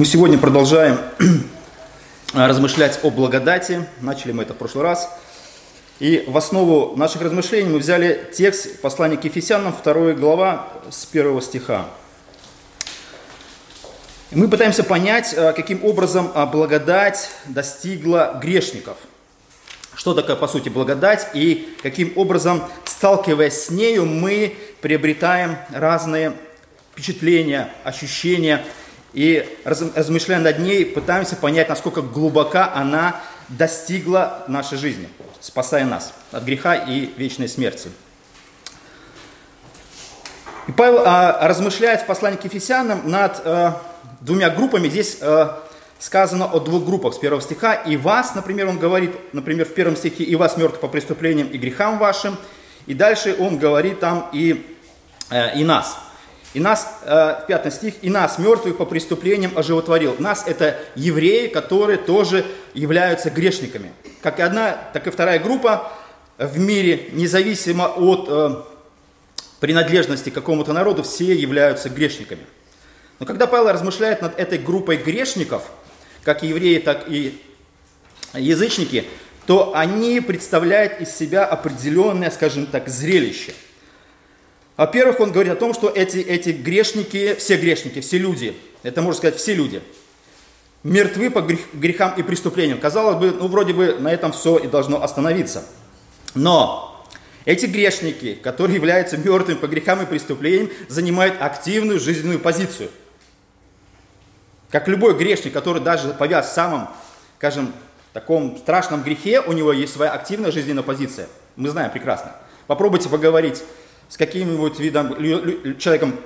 Мы сегодня продолжаем размышлять о благодати. Начали мы это в прошлый раз. И в основу наших размышлений мы взяли текст послания к Ефесянам, 2 глава, с 1 стиха. Мы пытаемся понять, а, каким образом а, благодать достигла грешников. Что такое, по сути, благодать и каким образом, сталкиваясь с нею, мы приобретаем разные впечатления, ощущения – и размышляя над ней, пытаемся понять, насколько глубока она достигла нашей жизни, спасая нас от греха и вечной смерти. И Павел а, размышляет в послании к Ефесянам над а, двумя группами. Здесь а, сказано о двух группах с первого стиха. «И вас», например, он говорит, например, в первом стихе, «и вас мертв по преступлениям и грехам вашим». И дальше он говорит там и, э, и нас – и нас, э, в пятый стих, и нас, мертвых по преступлениям, оживотворил. Нас это евреи, которые тоже являются грешниками. Как и одна, так и вторая группа в мире, независимо от э, принадлежности к какому-то народу, все являются грешниками. Но когда Павел размышляет над этой группой грешников, как евреи, так и язычники, то они представляют из себя определенное, скажем так, зрелище – во-первых, он говорит о том, что эти, эти грешники, все грешники, все люди, это можно сказать все люди, мертвы по грехам и преступлениям. Казалось бы, ну вроде бы на этом все и должно остановиться. Но эти грешники, которые являются мертвыми по грехам и преступлениям, занимают активную жизненную позицию. Как любой грешник, который даже повяз в самом, скажем, таком страшном грехе, у него есть своя активная жизненная позиция. Мы знаем прекрасно. Попробуйте поговорить с каким-нибудь видом, человеком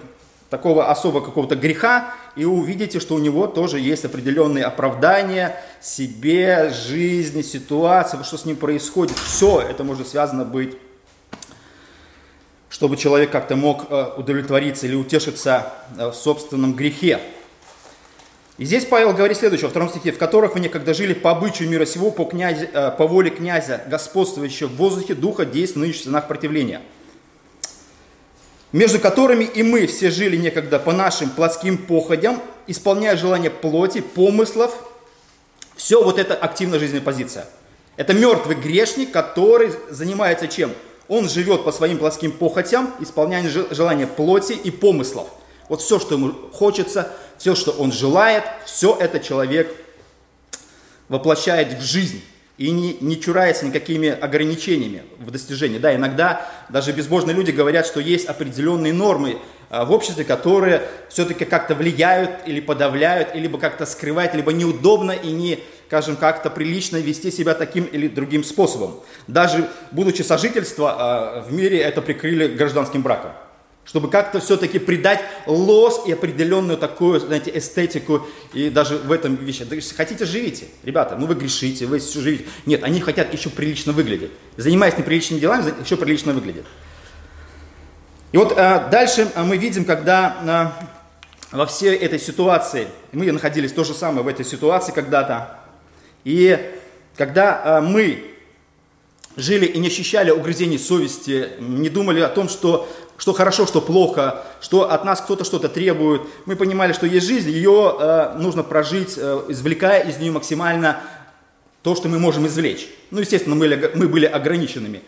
такого особо какого-то греха, и увидите, что у него тоже есть определенные оправдания себе, жизни, ситуации, что с ним происходит. Все это может связано быть, чтобы человек как-то мог э, удовлетвориться или утешиться э, в собственном грехе. И здесь Павел говорит следующее, во втором стихе, в которых вы некогда жили по обычаю мира сего, по, князе, э, по воле князя, господствующего в воздухе, духа, действия, нынешних знак противления – между которыми и мы все жили некогда по нашим плотским походям, исполняя желания плоти, помыслов. Все вот это активная жизненная позиция. Это мертвый грешник, который занимается чем? Он живет по своим плотским похотям, исполняя желания плоти и помыслов. Вот все, что ему хочется, все, что он желает, все это человек воплощает в жизнь и не, не чурается никакими ограничениями в достижении. Да, иногда даже безбожные люди говорят, что есть определенные нормы а, в обществе, которые все-таки как-то влияют или подавляют, либо как-то скрывают, либо неудобно и не, скажем, как-то прилично вести себя таким или другим способом. Даже будучи сожительство, а, в мире это прикрыли гражданским браком чтобы как-то все-таки придать лос и определенную такую, знаете, эстетику и даже в этом вещи. Хотите, живите, ребята, ну вы грешите, вы все живите. Нет, они хотят еще прилично выглядеть. Занимаясь неприличными делами, еще прилично выглядят. И вот а, дальше а, мы видим, когда а, во всей этой ситуации, мы находились то же самое в этой ситуации когда-то, и когда а, мы жили и не ощущали угрызений совести, не думали о том, что что хорошо, что плохо, что от нас кто-то что-то требует. Мы понимали, что есть жизнь, ее э, нужно прожить, э, извлекая из нее максимально то, что мы можем извлечь. Ну, естественно, мы, мы были ограниченными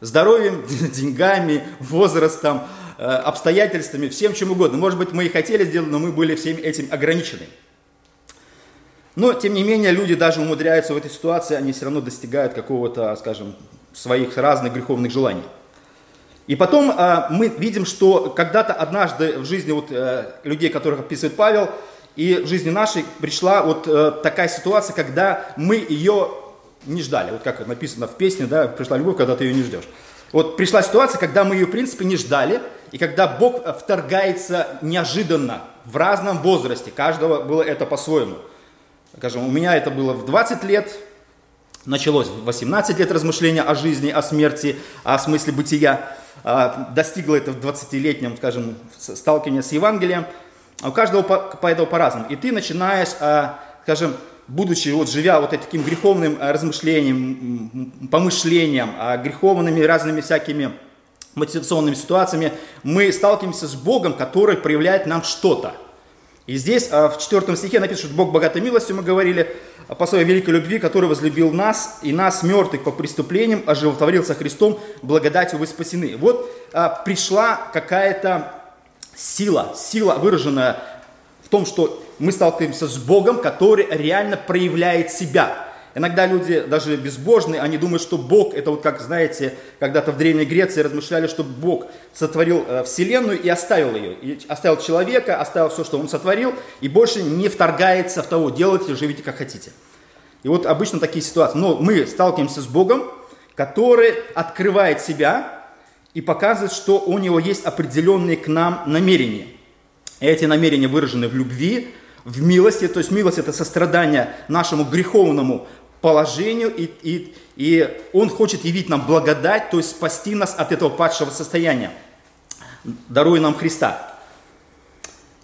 здоровьем, деньгами, возрастом, э, обстоятельствами, всем чем угодно. Может быть, мы и хотели сделать, но мы были всем этим ограничены. Но, тем не менее, люди даже умудряются в этой ситуации, они все равно достигают какого-то, скажем, своих разных греховных желаний. И потом э, мы видим, что когда-то однажды в жизни вот, э, людей, которых описывает Павел, и в жизни нашей пришла вот э, такая ситуация, когда мы ее не ждали. Вот как написано в песне, да, пришла любовь, когда ты ее не ждешь. Вот пришла ситуация, когда мы ее, в принципе, не ждали, и когда Бог вторгается неожиданно, в разном возрасте. Каждого было это по-своему. Скажем, у меня это было в 20 лет, началось в 18 лет размышления о жизни, о смерти, о смысле бытия. А, достигла это в 20-летнем, скажем, сталкивании с Евангелием. А у каждого по, этому по-разному. И ты начинаешь, а, скажем, будучи, вот живя вот таким греховным размышлением, помышлением, греховными разными всякими мотивационными ситуациями, мы сталкиваемся с Богом, который проявляет нам что-то. И здесь а, в четвертом стихе написано, что Бог богатой милостью, мы говорили, по своей великой любви, который возлюбил нас, и нас, мертвых по преступлениям, оживотворился Христом, благодатью вы спасены. Вот а, пришла какая-то сила, сила, выраженная в том, что мы сталкиваемся с Богом, который реально проявляет себя. Иногда люди, даже безбожные, они думают, что Бог, это вот как, знаете, когда-то в Древней Греции размышляли, что Бог сотворил э, Вселенную и оставил ее. И оставил человека, оставил все, что Он сотворил, и больше не вторгается в того, делайте, живите как хотите. И вот обычно такие ситуации. Но мы сталкиваемся с Богом, который открывает себя и показывает, что у него есть определенные к нам намерения. И эти намерения выражены в любви, в милости, то есть милость это сострадание нашему греховному положению, и, и, и Он хочет явить нам благодать, то есть спасти нас от этого падшего состояния, даруя нам Христа.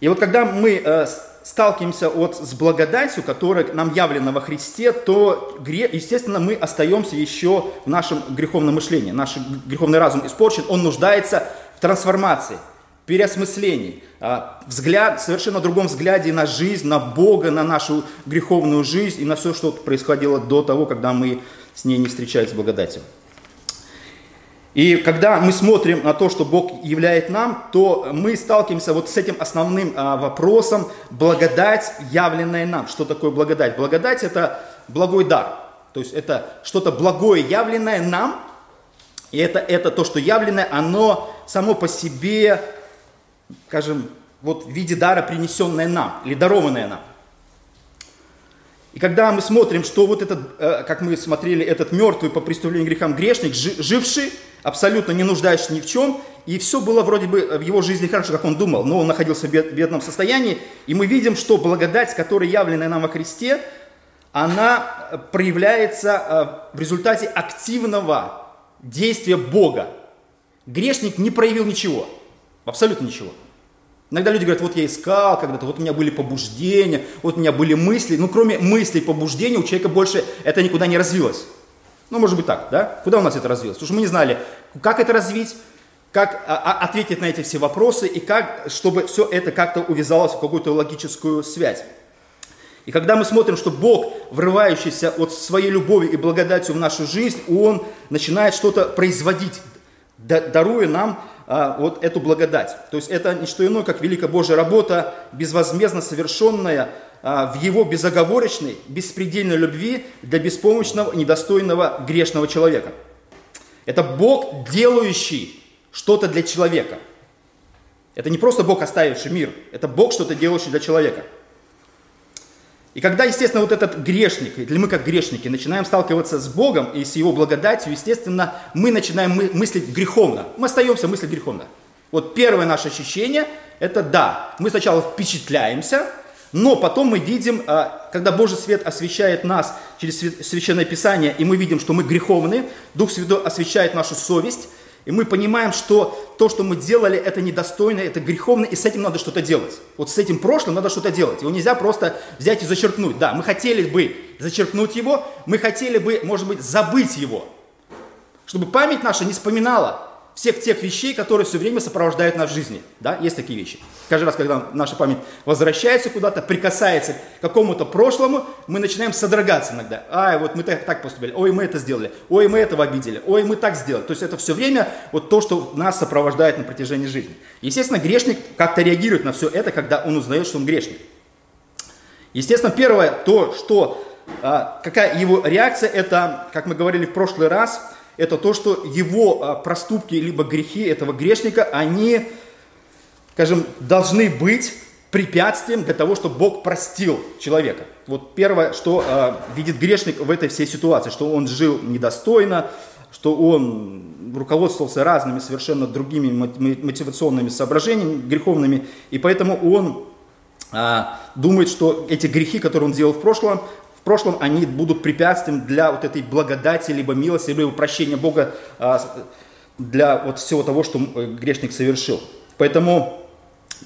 И вот когда мы э, сталкиваемся вот с благодатью, которая нам явлена во Христе, то, естественно, мы остаемся еще в нашем греховном мышлении. Наш греховный разум испорчен, он нуждается в трансформации, переосмыслении, а, взгляд, совершенно другом взгляде на жизнь, на Бога, на нашу греховную жизнь и на все, что происходило до того, когда мы с ней не встречались с благодатью. И когда мы смотрим на то, что Бог являет нам, то мы сталкиваемся вот с этим основным а, вопросом благодать, явленная нам. Что такое благодать? Благодать это благой дар. То есть это что-то благое, явленное нам. И это, это то, что явленное, оно само по себе, скажем, вот в виде дара, принесенное нам или дарованное нам. И когда мы смотрим, что вот этот, э, как мы смотрели, этот мертвый по преступлению грехам грешник, живший, абсолютно не нуждающийся ни в чем, и все было вроде бы в его жизни хорошо, как он думал, но он находился в бедном состоянии, и мы видим, что благодать, которая явлена нам во Христе, она э, проявляется э, в результате активного действия Бога. Грешник не проявил ничего, абсолютно ничего. Иногда люди говорят, вот я искал когда-то, вот у меня были побуждения, вот у меня были мысли. Ну, кроме мыслей, побуждений, у человека больше это никуда не развилось. Ну, может быть так, да? Куда у нас это развилось? Потому что мы не знали, как это развить, как а, а, ответить на эти все вопросы и как, чтобы все это как-то увязалось в какую-то логическую связь. И когда мы смотрим, что Бог, врывающийся от своей любовью и благодатью в нашу жизнь, Он начинает что-то производить, даруя нам а, вот эту благодать. То есть это не что иное, как великая Божья работа, безвозмездно совершенная а, в Его безоговорочной, беспредельной любви для беспомощного, недостойного, грешного человека. Это Бог, делающий что-то для человека. Это не просто Бог, оставивший мир, это Бог, что-то делающий для человека – и когда, естественно, вот этот грешник, или мы как грешники начинаем сталкиваться с Богом и с Его благодатью, естественно, мы начинаем мыслить греховно. Мы остаемся мыслить греховно. Вот первое наше ощущение – это да, мы сначала впечатляемся, но потом мы видим, а, когда Божий свет освещает нас через Священное Писание, и мы видим, что мы греховны, Дух Святой освещает нашу совесть – и мы понимаем, что то, что мы делали, это недостойно, это греховно, и с этим надо что-то делать. Вот с этим прошлым надо что-то делать. Его нельзя просто взять и зачеркнуть. Да, мы хотели бы зачеркнуть его, мы хотели бы, может быть, забыть его. Чтобы память наша не вспоминала всех тех вещей, которые все время сопровождают нас в жизни. Да, есть такие вещи. Каждый раз, когда наша память возвращается куда-то, прикасается к какому-то прошлому, мы начинаем содрогаться иногда. Ай, вот мы так, так поступили, ой, мы это сделали, ой, мы этого обидели, ой, мы так сделали. То есть это все время вот то, что нас сопровождает на протяжении жизни. Естественно, грешник как-то реагирует на все это, когда он узнает, что он грешник. Естественно, первое, то, что, а, какая его реакция, это, как мы говорили в прошлый раз, это то, что его а, проступки, либо грехи этого грешника, они, скажем, должны быть препятствием для того, чтобы Бог простил человека. Вот первое, что э, видит грешник в этой всей ситуации, что он жил недостойно, что он руководствовался разными совершенно другими мотивационными соображениями греховными, и поэтому он э, думает, что эти грехи, которые он сделал в прошлом, в прошлом они будут препятствием для вот этой благодати, либо милости, либо прощения Бога а, для вот всего того, что э, грешник совершил. Поэтому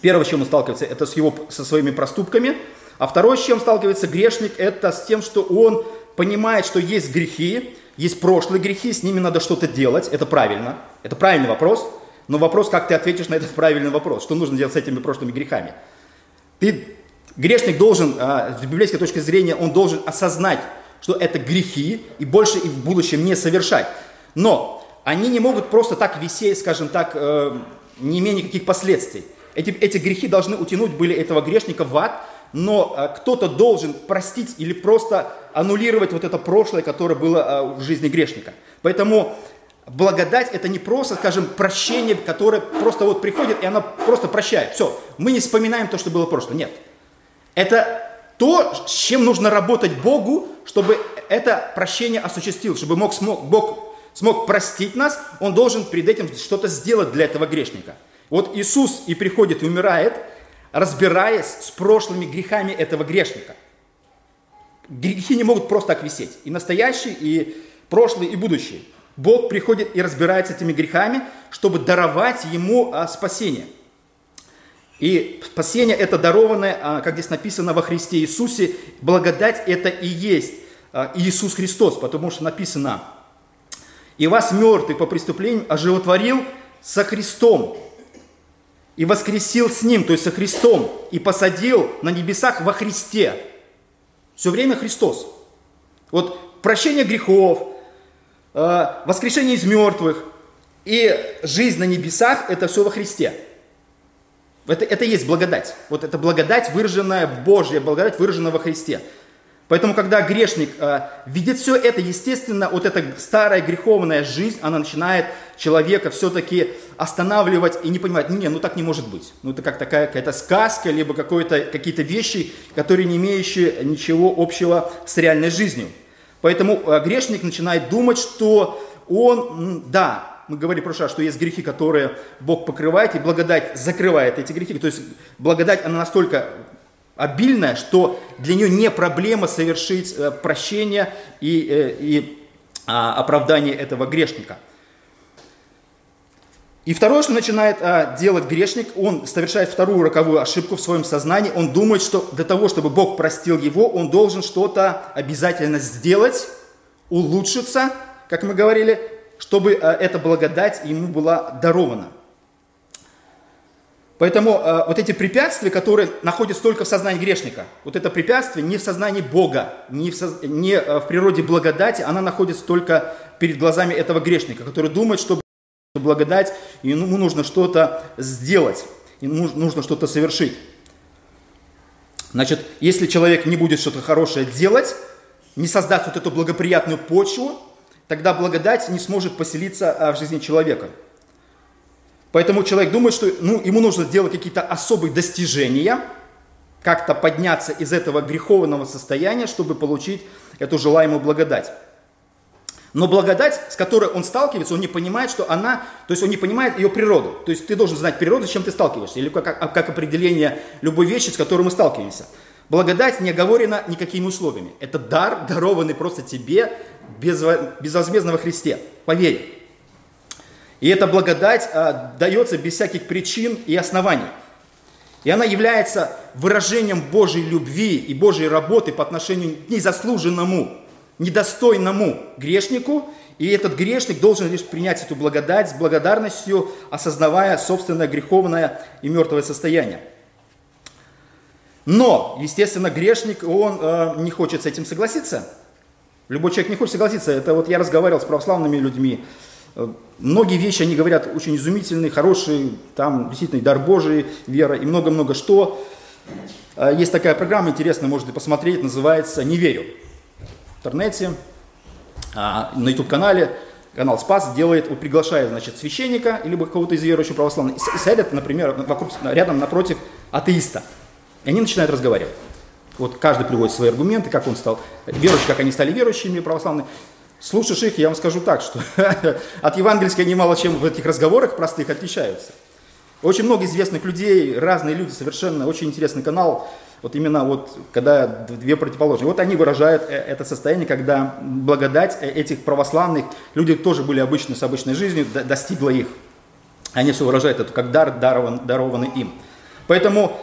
первое, с чем он сталкивается, это с его, со своими проступками. А второе, с чем сталкивается грешник, это с тем, что он понимает, что есть грехи, есть прошлые грехи, с ними надо что-то делать, это правильно, это правильный вопрос, но вопрос, как ты ответишь на этот правильный вопрос, что нужно делать с этими прошлыми грехами. Ты Грешник должен, с библейской точки зрения, он должен осознать, что это грехи, и больше их в будущем не совершать. Но они не могут просто так висеть, скажем так, э, не имея никаких последствий. Эти, эти грехи должны утянуть были этого грешника в ад, но э, кто-то должен простить или просто аннулировать вот это прошлое, которое было э, в жизни грешника. Поэтому благодать это не просто, скажем, прощение, которое просто вот приходит и оно просто прощает. Все, мы не вспоминаем то, что было в прошлом. Нет. Это то, с чем нужно работать Богу, чтобы это прощение осуществил, чтобы мог, смог, Бог смог простить нас, Он должен перед этим что-то сделать для этого грешника. Вот Иисус и приходит и умирает, разбираясь с прошлыми грехами этого грешника. Грехи не могут просто так висеть. И настоящий, и прошлый, и будущий. Бог приходит и разбирается с этими грехами, чтобы даровать ему а, спасение. И спасение это дарованное, а, как здесь написано, во Христе Иисусе. Благодать это и есть а, Иисус Христос, потому что написано, и вас мертвый по преступлению оживотворил со Христом и воскресил с Ним, то есть со Христом, и посадил на небесах во Христе. Все время Христос. Вот прощение грехов, э, воскрешение из мертвых и жизнь на небесах – это все во Христе. Это, это есть благодать. Вот это благодать, выраженная Божья, благодать, выраженная во Христе. Поэтому, когда грешник э, видит все это, естественно, вот эта старая греховная жизнь, она начинает человека все-таки останавливать и не понимать, не, ну так не может быть. Ну это как такая какая-то сказка, либо какие-то вещи, которые не имеющие ничего общего с реальной жизнью. Поэтому э, грешник начинает думать, что он, да, мы говорили в прошлый раз, что есть грехи, которые Бог покрывает, и благодать закрывает эти грехи. То есть благодать, она настолько обильная, что для нее не проблема совершить э, прощение и, э, и а, оправдание этого грешника. И второе, что начинает а, делать грешник, он совершает вторую роковую ошибку в своем сознании. Он думает, что для того, чтобы Бог простил его, он должен что-то обязательно сделать, улучшиться, как мы говорили, чтобы а, эта благодать ему была дарована. Поэтому э, вот эти препятствия, которые находятся только в сознании грешника, вот это препятствие не в сознании Бога, не в, соз... не э, в природе благодати, она находится только перед глазами этого грешника, который думает, что благодать, ему нужно что-то сделать, ему нужно что-то совершить. Значит, если человек не будет что-то хорошее делать, не создаст вот эту благоприятную почву, тогда благодать не сможет поселиться а, в жизни человека. Поэтому человек думает, что ну, ему нужно сделать какие-то особые достижения, как-то подняться из этого греховного состояния, чтобы получить эту желаемую благодать. Но благодать, с которой он сталкивается, он не понимает, что она, то есть он не понимает ее природу. То есть ты должен знать природу, с чем ты сталкиваешься, или как, как определение любой вещи, с которой мы сталкиваемся. Благодать не оговорена никакими условиями. Это дар, дарованный просто тебе безвозмездно во Христе. Поверь. И эта благодать а, дается без всяких причин и оснований. И она является выражением Божьей любви и Божьей работы по отношению к незаслуженному, недостойному грешнику. И этот грешник должен лишь принять эту благодать с благодарностью, осознавая собственное греховное и мертвое состояние. Но, естественно, грешник, он э, не хочет с этим согласиться. Любой человек не хочет согласиться. Это вот я разговаривал с православными людьми, Э, многие вещи они говорят очень изумительные, хорошие, там действительно дар Божий, вера и много-много что. Э, есть такая программа интересная, можете посмотреть, называется «Не верю». В интернете, а, на YouTube-канале, канал Спас делает, вот приглашает, значит, священника, либо кого-то из верующих православных, и садят, например, вокруг, рядом напротив атеиста. И они начинают разговаривать. Вот каждый приводит свои аргументы, как он стал верующим, как они стали верующими православными. Слушаешь их, я вам скажу так, что от евангельской они мало чем в этих разговорах простых отличаются. Очень много известных людей, разные люди, совершенно очень интересный канал. Вот именно вот, когда две противоположные. Вот они выражают э, это состояние, когда благодать э, этих православных, люди тоже были обычны с обычной жизнью, достигла их. Они все выражают это как дар, дарован, дарованный им. Поэтому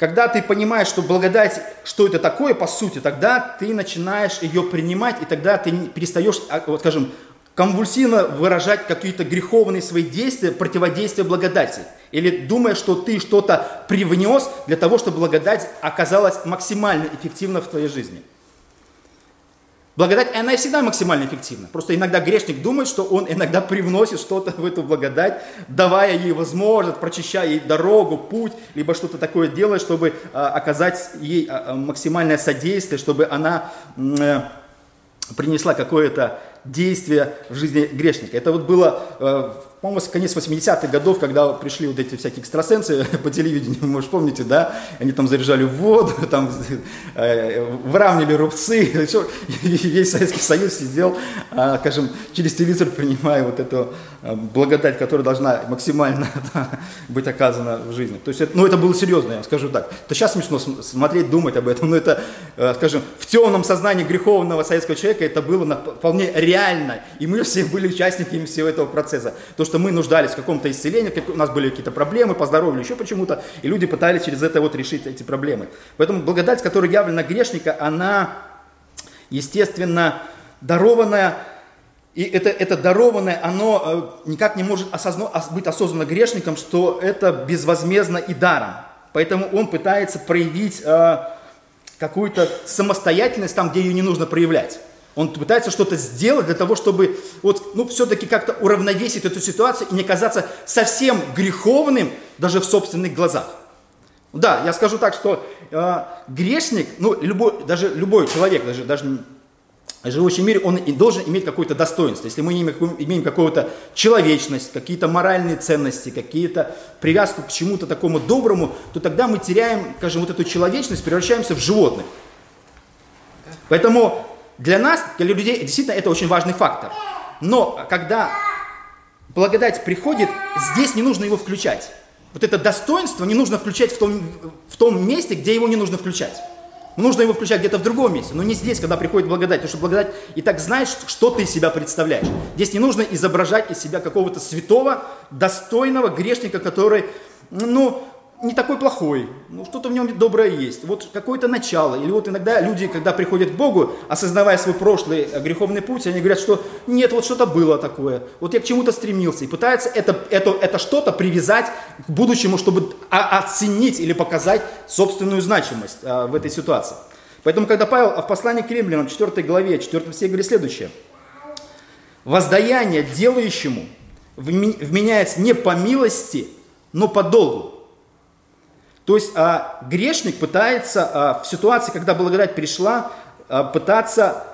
когда ты понимаешь, что благодать, что это такое по сути, тогда ты начинаешь ее принимать, и тогда ты перестаешь, а, вот скажем, конвульсивно выражать какие-то греховные свои действия, противодействия благодати. Или думая, что ты что-то привнес для того, чтобы благодать оказалась максимально эффективна в твоей жизни. Благодать, она всегда максимально эффективна. Просто иногда грешник думает, что он иногда привносит что-то в эту благодать, давая ей возможность, прочищая ей дорогу, путь, либо что-то такое делает, чтобы а, оказать ей а, максимальное содействие, чтобы она э, принесла какое-то действие в жизни грешника. Это вот было э, по-моему, конец 80-х годов, когда пришли вот эти всякие экстрасенсы по телевидению, может, помните, да, они там заряжали воду, там э, выравнивали рубцы, все, весь Советский Союз сидел, э, скажем, через телевизор принимая вот эту э, благодать, которая должна максимально да, быть оказана в жизни. То есть, это, ну, это было серьезно, я скажу так. То сейчас смешно смотреть, думать об этом, но это, э, скажем, в темном сознании греховного советского человека это было вполне реально, и мы все были участниками всего этого процесса. То, что мы нуждались в каком-то исцелении, у нас были какие-то проблемы по здоровью, еще почему-то, и люди пытались через это вот решить эти проблемы. Поэтому благодать, которая явлена грешника, она, естественно, дарованная, и это, это дарованное, оно э, никак не может осозна, быть осознанно грешником, что это безвозмездно и даром. Поэтому он пытается проявить э, какую-то самостоятельность там, где ее не нужно проявлять. Он пытается что-то сделать для того, чтобы вот, ну, все-таки как-то уравновесить эту ситуацию и не казаться совсем греховным даже в собственных глазах. Да, я скажу так, что э, грешник, ну, любой, даже любой человек, даже, даже живущий в мире, он и должен иметь какое-то достоинство. Если мы имеем, какую-то человечность, какие-то моральные ценности, какие-то привязку к чему-то такому доброму, то тогда мы теряем, скажем, вот эту человечность, превращаемся в животных. Поэтому для нас, для людей, действительно это очень важный фактор. Но когда благодать приходит, здесь не нужно его включать. Вот это достоинство не нужно включать в том, в том месте, где его не нужно включать. Нужно его включать где-то в другом месте, но не здесь, когда приходит благодать, потому что благодать и так знаешь, что ты из себя представляешь. Здесь не нужно изображать из себя какого-то святого, достойного грешника, который, ну, не такой плохой, ну что-то в нем доброе есть, вот какое-то начало. Или вот иногда люди, когда приходят к Богу, осознавая свой прошлый э, греховный путь, они говорят, что нет, вот что-то было такое, вот я к чему-то стремился. И пытаются это, это, это что-то привязать к будущему, чтобы оценить или показать собственную значимость а, в этой ситуации. Поэтому, когда Павел в послании к римлянам, 4 главе, 4 стихе говорит следующее. «Воздаяние делающему вменяется не по милости, но по долгу». То есть а, грешник пытается а, в ситуации, когда благодать пришла, а, пытаться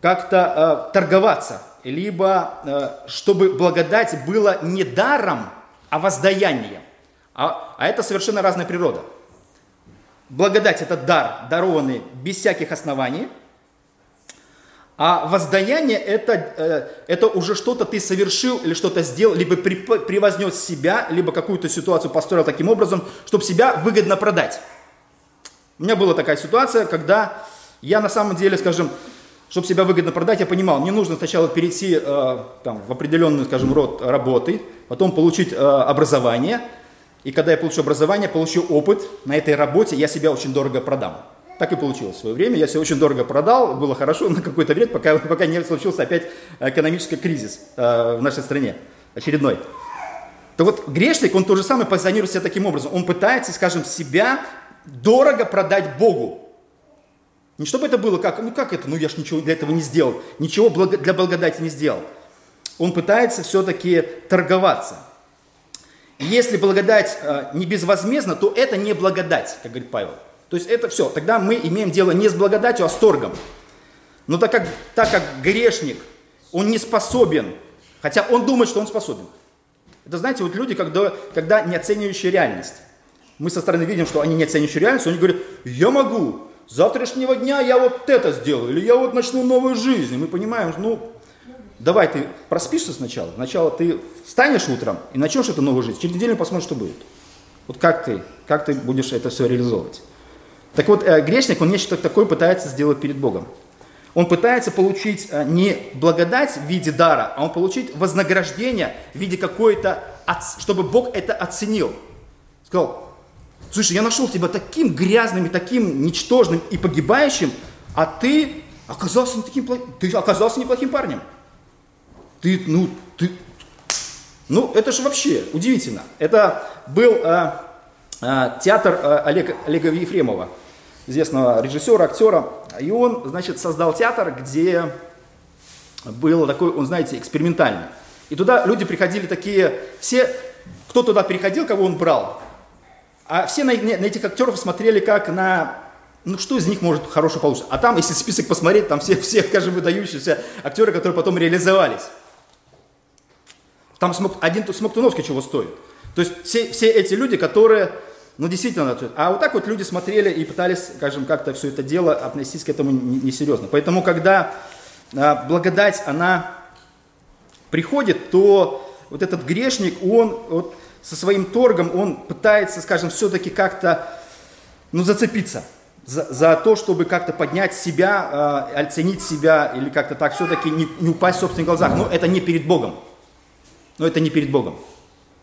как-то а, торговаться, либо а, чтобы благодать была не даром, а воздаянием. А, а это совершенно разная природа. Благодать – это дар, дарованный без всяких оснований – а воздаяние это, э, это уже что-то ты совершил или что-то сделал, либо превознес себя, либо какую-то ситуацию построил таким образом, чтобы себя выгодно продать. У меня была такая ситуация, когда я на самом деле, скажем, чтобы себя выгодно продать, я понимал, мне нужно сначала перейти э, там, в определенный, скажем, род работы, потом получить э, образование, и когда я получу образование, получу опыт на этой работе, я себя очень дорого продам. Так и получилось в свое время. Я все очень дорого продал, было хорошо на какое-то время, пока, пока не случился опять экономический кризис э, в нашей стране, очередной. То вот грешник, он то же самое позиционирует себя таким образом. Он пытается, скажем, себя дорого продать Богу. Не чтобы это было как, ну как это, ну я ж ничего для этого не сделал, ничего для благодати не сделал. Он пытается все-таки торговаться. Если благодать э, не безвозмездна, то это не благодать, как говорит Павел. То есть это все. Тогда мы имеем дело не с благодатью, а с торгом. Но так как, так как грешник, он не способен, хотя он думает, что он способен. Это знаете, вот люди, когда, когда не оценивающие реальность. Мы со стороны видим, что они не оценивающие реальность, они говорят, я могу, с завтрашнего дня я вот это сделаю, или я вот начну новую жизнь. И мы понимаем, ну, давай ты проспишься сначала, сначала ты встанешь утром и начнешь эту новую жизнь, через неделю посмотришь, что будет. Вот как ты, как ты будешь это все реализовывать. Так вот, э, грешник, он нечто такое пытается сделать перед Богом. Он пытается получить э, не благодать в виде дара, а он получить вознаграждение в виде какой-то, чтобы Бог это оценил. Сказал, слушай, я нашел тебя таким грязным и таким ничтожным и погибающим, а ты оказался не таким, ты оказался неплохим парнем. ты, ну, ты, ну, это же вообще удивительно. Это был э, театр э, Олега, Олега Ефремова, известного режиссера, актера. И он, значит, создал театр, где был такой, он, знаете, экспериментальный. И туда люди приходили такие, все, кто туда приходил, кого он брал, а все на, на этих актеров смотрели как на, ну что из них может хорошо получиться. А там, если список посмотреть, там все, все, скажем, выдающиеся актеры, которые потом реализовались. Там смог, один Смоктуновский чего стоит. То есть все, все эти люди, которые, ну действительно, а вот так вот люди смотрели и пытались, скажем, как-то все это дело относиться к этому несерьезно. Не Поэтому, когда а, благодать, она приходит, то вот этот грешник, он вот со своим торгом, он пытается, скажем, все-таки как-то, ну, зацепиться за, за то, чтобы как-то поднять себя, э, оценить себя или как-то так все-таки не, не упасть в собственных глазах. Но это не перед Богом. Но это не перед Богом.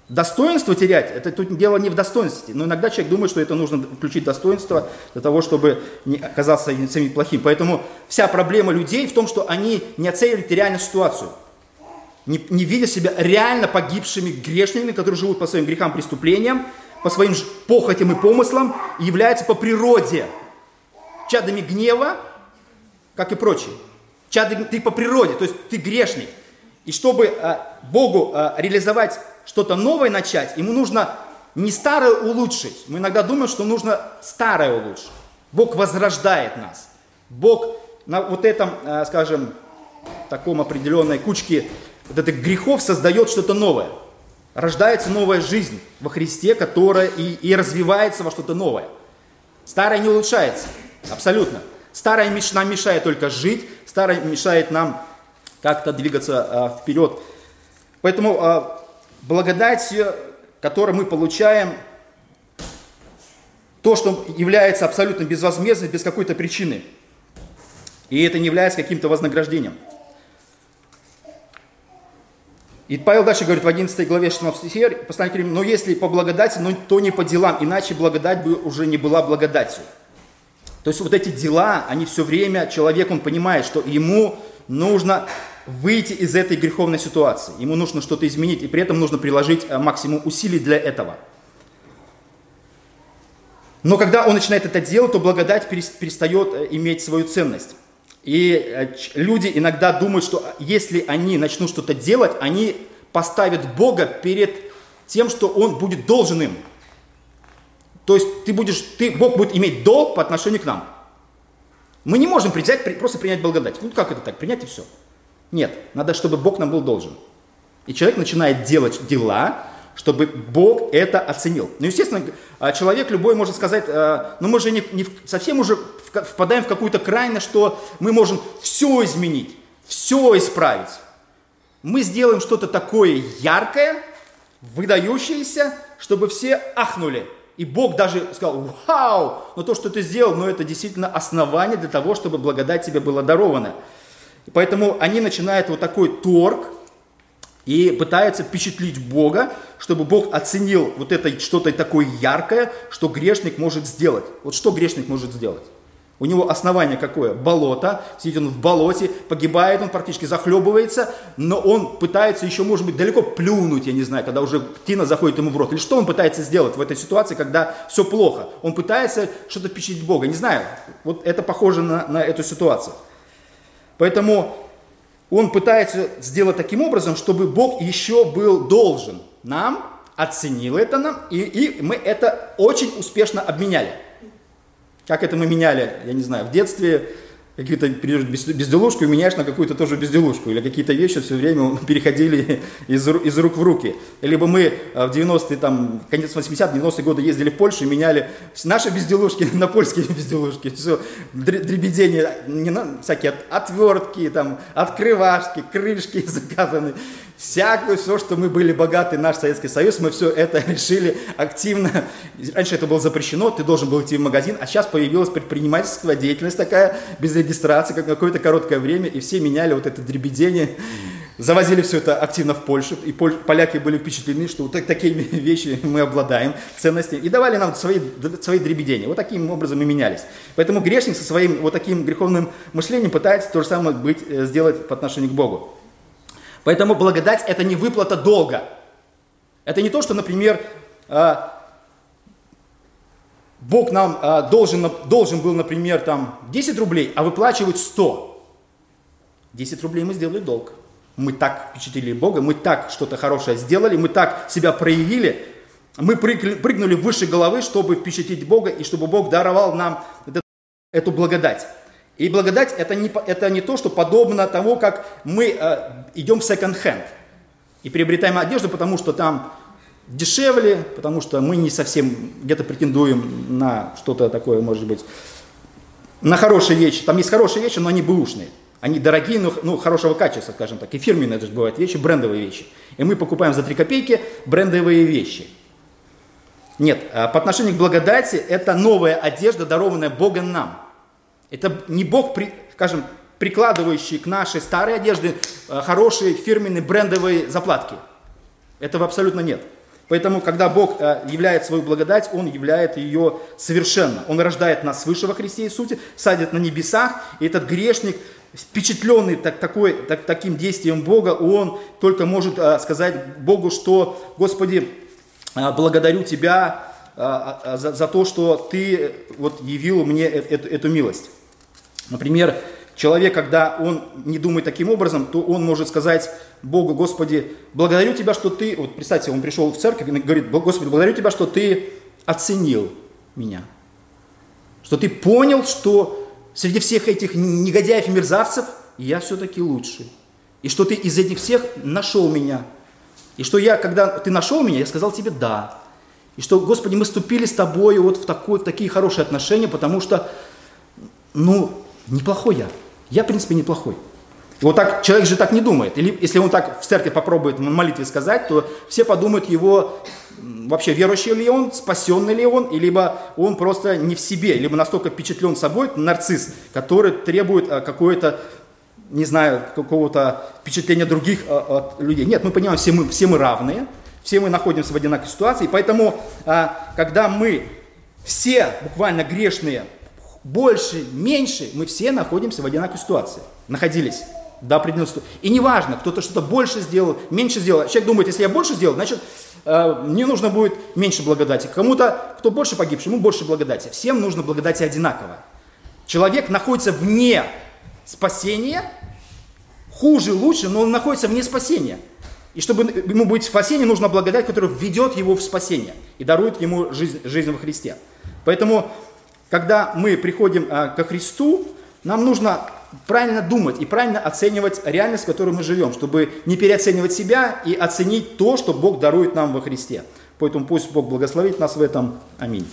Достоинство терять, это тут дело не в достоинстве, но иногда человек думает, что это нужно включить достоинство для того, чтобы не оказаться самим плохим. Поэтому вся проблема людей в том, что они не оценивают реальную ситуацию, не, не видя себя реально погибшими грешниками, которые живут по своим грехам, преступлениям, по своим похотям и помыслам, и являются по природе чадами гнева, как и прочие. Чады, ты по природе, то есть ты грешник. И чтобы а, Богу а, реализовать что-то новое начать, ему нужно не старое улучшить. Мы иногда думаем, что нужно старое улучшить. Бог возрождает нас. Бог на вот этом, а, скажем, таком определенной кучке вот этих грехов создает что-то новое. Рождается новая жизнь во Христе, которая и, и развивается во что-то новое. Старое не улучшается, абсолютно. Старое нам мешает только жить, старое мешает нам как-то двигаться а, вперед. Поэтому а, благодать, которую мы получаем, то, что является абсолютно безвозмездным, без какой-то причины. И это не является каким-то вознаграждением. И Павел дальше говорит в 11 главе 16 стихе, послание к Римлянам, но если по благодати, но то не по делам, иначе благодать бы уже не была благодатью. То есть вот эти дела, они все время, человек, он понимает, что ему нужно выйти из этой греховной ситуации. Ему нужно что-то изменить, и при этом нужно приложить э, максимум усилий для этого. Но когда он начинает это делать, то благодать перестает э, иметь свою ценность. И э, люди иногда думают, что если они начнут что-то делать, они поставят Бога перед тем, что Он будет должен им. То есть ты будешь, ты, Бог будет иметь долг по отношению к нам. Мы не можем взять, просто принять благодать. Ну как это так, принять и все. Нет, надо, чтобы Бог нам был должен. И человек начинает делать дела, чтобы Бог это оценил. Ну, естественно, а, человек любой может сказать, а, ну мы же не, не совсем уже впадаем в какую-то крайность, что мы можем все изменить, все исправить. Мы сделаем что-то такое яркое, выдающееся, чтобы все ахнули. И Бог даже сказал, вау, но то, что ты сделал, ну это действительно основание для того, чтобы благодать тебе была дарована. И поэтому они начинают вот такой торг и пытаются впечатлить Бога, чтобы Бог оценил вот это что-то такое яркое, что грешник может сделать. Вот что грешник может сделать? У него основание какое? Болото. Сидит он в болоте, погибает он, практически захлебывается, но он пытается еще, может быть, далеко плюнуть, я не знаю, когда уже тина заходит ему в рот. Или что он пытается сделать в этой ситуации, когда все плохо? Он пытается что-то впечатлить Бога. Не знаю, вот это похоже на, на эту ситуацию. Поэтому он пытается сделать таким образом, чтобы Бог еще был должен нам, оценил это нам, и, и мы это очень успешно обменяли. Как это мы меняли, я не знаю, в детстве какие-то безделушку и меняешь на какую-то тоже безделушку. Или какие-то вещи все время переходили из, из рук в руки. Либо мы э, в 90-е, там, конец 80-х, 90-е годы ездили в Польшу и меняли наши безделушки на польские безделушки. Все, дребедение, не на, всякие отвертки, там, открывашки, крышки заказаны. Всякое, все, что мы были богаты, наш Советский Союз, мы все это решили активно. Раньше это было запрещено, ты должен был идти в магазин, а сейчас появилась предпринимательская деятельность такая, без регистрации, как какое-то короткое время, и все меняли вот это дребедение, завозили все это активно в Польшу, и поляки были впечатлены, что вот такими вещи мы обладаем, ценностями, и давали нам свои, свои дребедения. Вот таким образом мы менялись. Поэтому грешник со своим вот таким греховным мышлением пытается то же самое быть, э, сделать по отношению к Богу. Поэтому благодать – это не выплата долга. Это не то, что, например, э, Бог нам э, должен, должен был, например, там 10 рублей, а выплачивать 100. 10 рублей мы сделали долг. Мы так впечатлили Бога, мы так что-то хорошее сделали, мы так себя проявили, мы прыгнули выше головы, чтобы впечатлить Бога и чтобы Бог даровал нам эту благодать. И благодать это не, это не то, что подобно тому, как мы э, идем в секонд-хенд и приобретаем одежду, потому что там дешевле, потому что мы не совсем где-то претендуем на что-то такое, может быть, на хорошие вещи. Там есть хорошие вещи, но они бэушные. Они дорогие, но ну, хорошего качества, скажем так. И фирменные даже бывают вещи, брендовые вещи. И мы покупаем за 3 копейки брендовые вещи. Нет, а по отношению к благодати, это новая одежда, дарованная Богом нам. Это не Бог, скажем, прикладывающий к нашей старой одежде а, хорошие фирменные брендовые заплатки. Этого абсолютно нет. Поэтому, когда Бог а, являет свою благодать, Он являет ее совершенно. Он рождает нас свыше во Христе Иисусе, садит на небесах, и этот грешник впечатленный так, такой, так, таким действием Бога, он только может а, сказать Богу, что, Господи, благодарю Тебя за, за то, что Ты вот, явил мне э, эту, эту милость. Например, человек, когда он не думает таким образом, то он может сказать Богу, Господи, благодарю Тебя, что Ты, вот представьте, он пришел в церковь и говорит, Господи, благодарю Тебя, что Ты оценил меня, что Ты понял, что среди всех этих негодяев и мерзавцев я все-таки лучший. И что ты из этих всех нашел меня. И что я, когда ты нашел меня, я сказал тебе «да». И что, Господи, мы ступили с тобой вот в, такой, в такие хорошие отношения, потому что, ну, неплохой я. Я, в принципе, неплохой. И вот так, человек же так не думает. Или если он так в церкви попробует в молитве сказать, то все подумают его вообще верующий ли он, спасенный ли он, либо он просто не в себе, либо настолько впечатлен собой, нарцисс, который требует а, какое-то, не знаю, какого-то впечатления других а, от людей. Нет, мы понимаем, все мы, все мы равные, все мы находимся в одинаковой ситуации, поэтому, а, когда мы все буквально грешные, больше, меньше, мы все находимся в одинаковой ситуации, находились до определенного И неважно, кто-то что-то больше сделал, меньше сделал. Человек думает, если я больше сделал, значит, э, мне нужно будет меньше благодати. Кому-то, кто больше погибший, ему больше благодати. Всем нужно благодати одинаково. Человек находится вне спасения, хуже, лучше, но он находится вне спасения. И чтобы ему быть в спасении, нужна благодать, которая введет его в спасение и дарует ему жизнь, жизнь во Христе. Поэтому, когда мы приходим а, ко Христу, нам нужно правильно думать и правильно оценивать реальность, в которой мы живем, чтобы не переоценивать себя и оценить то, что Бог дарует нам во Христе. Поэтому пусть Бог благословит нас в этом. Аминь.